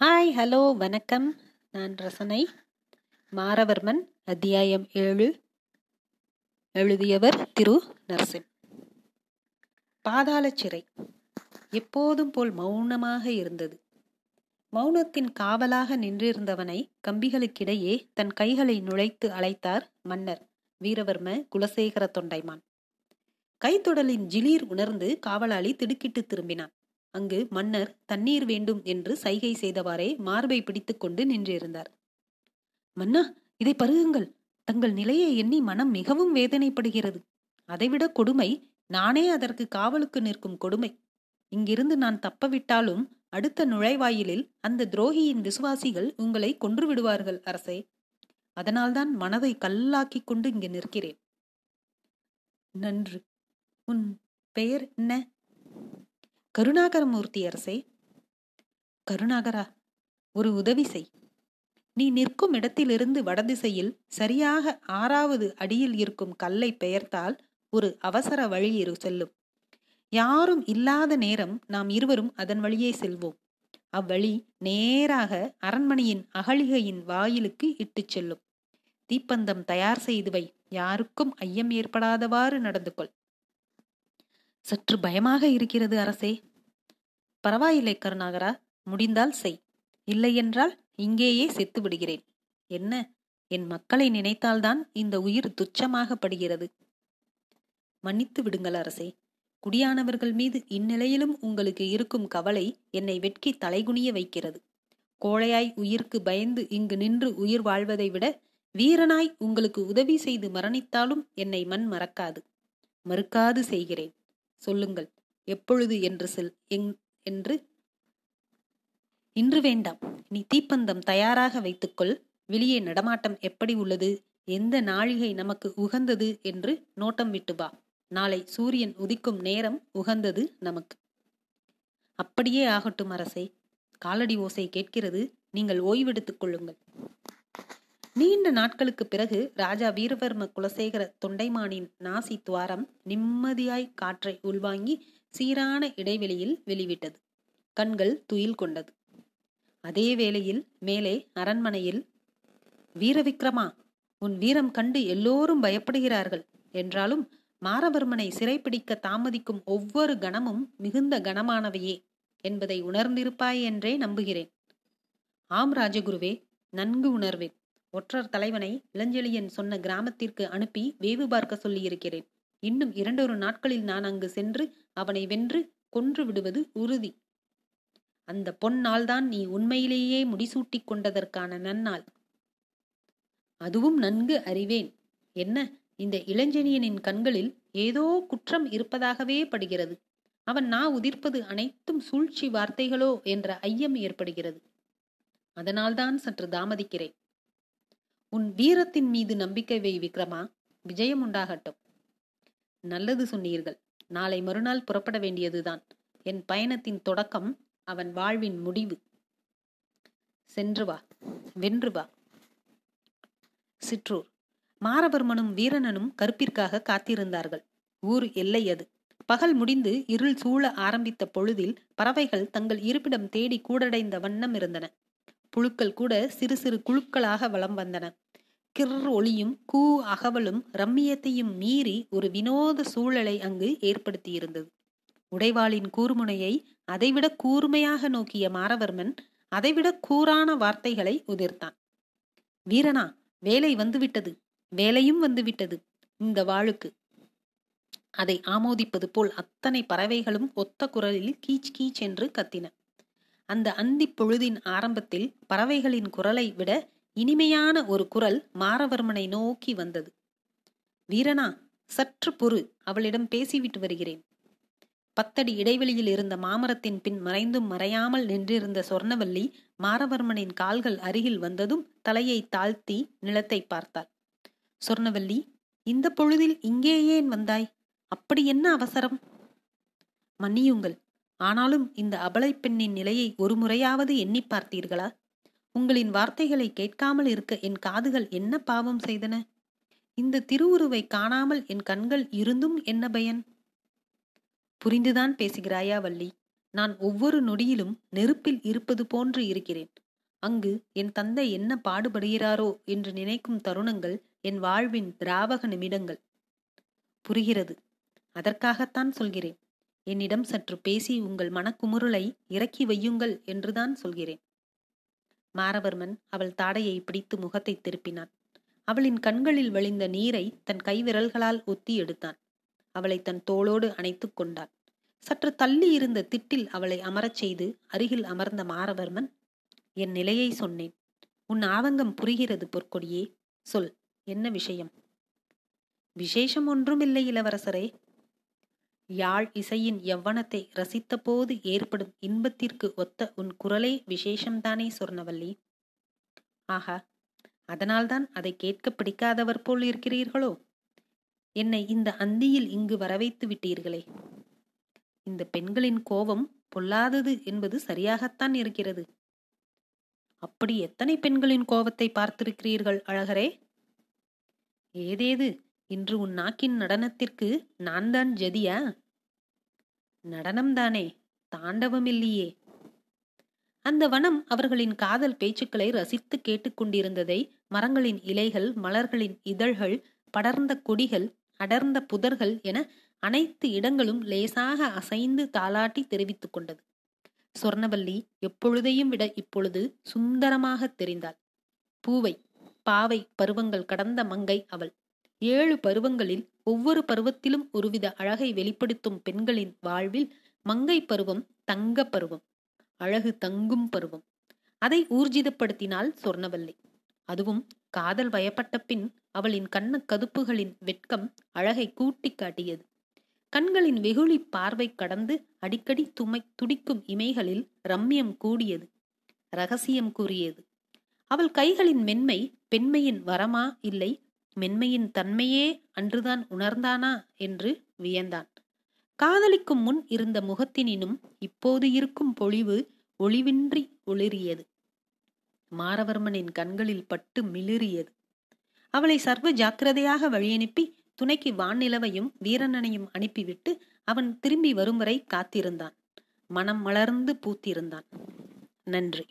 Hi hello வணக்கம். நான் ரசனை. மாரவர்மன் அத்தியாயம் ஏழு. எழுதியவர் திரு. நரசிம் பாதாள சிறை. எப்போதும் போல் மௌனமாக இருந்தது. மௌனத்தின் காவலாக நின்றிருந்தவனை கம்பிகளுக்கிடையே தன் கைகளை நுழைத்து அழைத்தார் மன்னர் வீரவர்ம குலசேகர தொண்டைமான். கைத்தொடலின் ஜிலீர் உணர்ந்து காவலாளி திடுக்கிட்டு திரும்பினான். அங்கு மன்னர் தண்ணீர் வேண்டும் என்று சைகை செய்தவாறே மார்பை பிடித்துக்கொண்டு நின்றிருந்தார். மன்னா இதை பருகுங்கள். தங்கள் நிலையை எண்ணி மனம் மிகவும் வேதனைப்படுகிறது. அதைவிட கொடுமை நானே அதற்கு காவலுக்கு நிற்கும் கொடுமை. இங்கிருந்து நான் தப்பவிட்டாலும் அடுத்த நுழைவாயிலில் அந்த துரோகியின் விசுவாசிகள் உங்களை கொன்று விடுவார்கள் அரசே. அதனால்தான் மனதை கல்லாக்கிக் கொண்டு இங்கு நிற்கிறேன். நன்று. உன் பெயர் என்ன? கருணாகரமூர்த்தி அரசே கருணாகரா ஒரு உதவி செய். நீ நிற்கும் இடத்திலிருந்து வடதிசையில் சரியாக ஆறாவது அடியில் இருக்கும் கல்லை பெயர்த்தால் ஒரு அவசர வழி இரு செல்லும். யாரும் இல்லாத நேரம் நாம் இருவரும் அதன் வழியே செல்வோம். அவ்வழி நேராக அரண்மனையின் அகழிகையின் வாயிலுக்கு இட்டுச் செல்லும். தீப்பந்தம் தயார் செய்துவை. யாருக்கும் ஐயம் ஏற்படாதவாறு நடந்து கொள் சற்று பயமாக இருக்கிறது அரசே. பரவாயில்லை கருணாகரா முடிந்தால் செய். இல்லையென்றால் இங்கேயே செத்து விடுகிறேன் என்ன? என் மக்களை நினைத்தால்தான் இந்த உயிர் துச்சமாகப்படுகிறது மன்னித்து விடுங்கள் அரசே. குடியானவர்கள் மீது இந்நிலையிலும் உங்களுக்கு இருக்கும் கவலை என்னை வெட்கி தலைகுனிய வைக்கிறது. கோழையாய் உயிருக்கு பயந்து இங்கு நின்று உயிர் வாழ்வதை விட வீரனாய் உங்களுக்கு உதவி செய்து மரணித்தாலும் என்னை மண் மறக்காது மறுக்காது செய்கிறேன். சொல்லுங்கள். எப்பொழுது என்று செல் என்று? இன்று வேண்டாம். நீ தீப்பந்தம் தயாராக வைத்துக்கொள். வெளியே நடமாட்டம் எப்படி உள்ளது? எந்த நாழிகை நமக்கு உகந்தது? என்று நோட்டம் விட்டு வா. நாளை சூரியன் உதிக்கும் நேரம் உகந்தது நமக்கு. அப்படியே ஆகட்டும் அரசே. காலடி ஓசை கேட்கிறது. நீங்கள் ஓய்வெடுத்துக் கொள்ளுங்கள். நீண்ட நாட்களுக்கு பிறகு ராஜா வீரவர்ம குலசேகர தொண்டைமானின் நாசி துவாரம் நிம்மதியாய் காற்றை உள்வாங்கி சீரான இடைவெளியில் வெளிவிட்டது. கண்கள் துயில் கொண்டது. அதே வேளையில் மேலே அரண்மனையில் வீரவிக்ரமா உன் வீரம் கண்டு எல்லோரும் பயப்படுகிறார்கள் என்றாலும் மாரவர்மனை சிறைப்பிடிக்க தாமதிக்கும் ஒவ்வொரு கணமும் மிகுந்த கனமானவையே என்பதை உணர்ந்திருப்பாய் என்றே நம்புகிறேன். ஆம் ராஜகுருவே நன்கு உணர்வேன். ஒற்றர் தலைவனை இளஞ்செழியன் சொன்ன கிராமத்திற்கு அனுப்பி வேவு பார்க்க சொல்லியிருக்கிறேன். இன்னும் இரண்டொரு நாட்களில் நான் அங்கு சென்று அவனை வென்று கொன்று விடுவது உறுதி. அந்த பொன்னால்தான் நீ உண்மையிலேயே முடிசூட்டிக் கொண்டதற்கான நன்னாள். அதுவும் நன்கு அறிவேன். என்ன? இந்த இளஞ்செழியனின் கண்களில் ஏதோ குற்றம் இருப்பதாகவே படுகிறது. அவன் நா உதிர்ப்பது அனைத்தும் சூழ்ச்சி வார்த்தைகளோ என்ற ஐயம் ஏற்படுகிறது. அதனால்தான் சற்று தாமதிக்கிறேன். உன் வீரத்தின் மீது நம்பிக்கை வை விக்ரமா. விஜயம் உண்டாகட்டும். நல்லது சொன்னீர்கள். நாளை மறுநாள் புறப்பட வேண்டியதுதான். என் பயணத்தின் தொடக்கம் அவன் வாழ்வின் முடிவு. சென்று வா. வென்று வா. சிற்றூர். மாரவர்மனும் வீரனனும் கருப்பிற்காக காத்திருந்தார்கள். ஊர் எல்லை அது. பகல் முடிந்து இருள் சூழ ஆரம்பித்த பொழுதில் பறவைகள் தங்கள் இருப்பிடம் தேடி கூடடைந்த வண்ணம் இருந்தன. புழுக்கள் கூட சிறு சிறு குழுக்களாக வலம் வந்தன. கிர் ஒளியும் கூ அகவலும் ரம்மியத்தையும் மீறி ஒரு வினோத சூழலை அங்கு ஏற்படுத்தியிருந்தது. உடைவாளின் கூர்முனையை அதைவிட கூர்மையாக நோக்கிய மாரவர்மன் அதைவிட கூறான வார்த்தைகளை உதிர்த்தான். வீரனா வேலை வந்துவிட்டது வேலையும் வந்துவிட்டது இந்த வாளுக்கு அதை ஆமோதிப்பது போல் அத்தனை பறவைகளும் ஒத்த குரலில் கீச் கீச் என்று கத்தின. அந்த அந்தி பொழுதின் ஆரம்பத்தில் பறவைகளின் குரலை விட இனிமையான ஒரு குரல் மாரவர்மனை நோக்கி வந்தது. வீரனா சற்று பொறு அவளிடம் பேசிவிட்டு வருகிறேன். பத்தடி இடைவெளியில் இருந்த மாமரத்தின் பின் மறைந்தும் மறையாமல் நின்றிருந்த சொர்ணவல்லி மாரவர்மனின் கால்கள் அருகில் வந்ததும் தலையை தாழ்த்தி நிலத்தை பார்த்தாள். சொர்ணவல்லி இந்த பொழுதில் இங்கே ஏன் வந்தாய்? அப்படி என்ன அவசரம்? மன்னியுங்கள் ஆனாலும் இந்த அபலை பெண்ணின் நிலையை ஒரு முறையாவது எண்ணி பார்த்தீர்களா? உங்களின் வார்த்தைகளை கேட்காமல் இருக்க என் காதுகள் என்ன பாவம் செய்தன? இந்த திருவுருவை காணாமல் என் கண்கள் இருந்தும் என்ன பயன்? புரிந்துதான் பேசுகிறாயா வள்ளி. நான் ஒவ்வொரு நொடியிலும் நெருப்பில் இருப்பது போன்று இருக்கிறேன். அங்கு என் தந்தை என்ன பாடுபடுகிறாரோ என்று நினைக்கும் தருணங்கள் என் வாழ்வின் திராவக நிமிடங்கள். புரிகிறது. அதற்காகத்தான் சொல்கிறேன். என்னிடம் சற்று பேசி உங்கள் மனக்குமுருளை இறக்கி வையுங்கள் என்றுதான் சொல்கிறேன். மாரவர்மன் அவள் தாடையை பிடித்து முகத்தை திருப்பினான். அவளின் கண்களில் வழிந்த நீரை தன் கைவிரல்களால் ஒத்தி எடுத்தான். அவளை தன் தோளோடு அணைத்துக் கொண்டான். சற்று தள்ளி இருந்த திட்டில் அவளை அமரச் செய்து அருகில் அமர்ந்த மாரவர்மன் என் நிலையை சொன்னேன். உன் ஆதங்கம் புரிகிறது பொற்கொடியே. சொல். என்ன விஷயம்? விசேஷம் ஒன்றும் இல்லை இளவரசரே. யாழ் இசையின் யவ்வனத்தை ரசித்தபோது ஏற்படும் இன்பத்திற்கு ஒத்த உன் குரலே விசேஷம்தானே சொர்ணவல்லி? ஆஹா அதனால்தான் அதை கேட்க பிடிக்காதவர் போல் இருக்கிறீர்களோ? என்னை இந்த அந்தியில் இங்கு வரவைத்து விட்டீர்களே. இந்த பெண்களின் கோபம் பொல்லாதது என்பது சரியாகத்தான் இருக்கிறது. அப்படி எத்தனை பெண்களின் கோபத்தை பார்த்திருக்கிறீர்கள் அழகரே? ஏதேது இன்று உன் நாக்கின் நடனத்திற்கு நான் தான் ஜதியா? நடனம்தானே தாண்டவம் இல்லையே அந்த வனம் அவர்களின் காதல் பேச்சுக்களை ரசித்து கேட்டுக்கொண்டிருந்ததை மரங்களின் இலைகள் மலர்களின் இதழ்கள் படர்ந்த கொடிகள் அடர்ந்த புதர்கள் என அனைத்து இடங்களும் லேசாக அசைந்து தாளாட்டி தெரிவித்துக் கொண்டது. சொர்ணவல்லி எப்பொழுதையும் விட இப்பொழுது சுந்தரமாக தெரிந்தாள். பூவை பாவை பருவங்கள் கடந்த மங்கை அவள். ஏழு பருவங்களில் ஒவ்வொரு பருவத்திலும் ஒருவித அழகை வெளிப்படுத்தும் பெண்களின் வாழ்வில் மங்கை பருவம் தங்க பருவம் அழகு தங்கும் பருவம். அதை ஊர்ஜிதப்படுத்தினாள் சொர்ணவல்லை. அதுவும் காதல் வயப்பட்ட பின் அவளின் கண்ண கதுப்புகளின் வெட்கம் அழகை கூட்டி காட்டியது. கண்களின் வெகுளி பார்வை கடந்து அடிக்கடி துமை துடிக்கும் இமைகளில் ரம்யம் கூடியது ரகசியம் கூறியது. அவள் கைகளின் மென்மை பெண்மையின் வரமா இல்லை மென்மையின் தன்மையே அன்றுதான் உணர்ந்தானா? என்று வியந்தான். காதலிக்கும் முன் இருந்த முகத்தினினும் இப்போது இருக்கும் பொழிவு ஒளிவின்றி ஒளிரியது. மாரவர்மனின் கண்களில் பட்டு மிளிரியது. அவளை சர்வ ஜாக்கிரதையாக வழியனுப்பி துணைக்கு வான்நிலவையும் வீரனனையும் அனுப்பிவிட்டு அவன் திரும்பி வரும் வரை காத்திருந்தான். மனம் மலர்ந்து பூத்திருந்தான். நன்றி.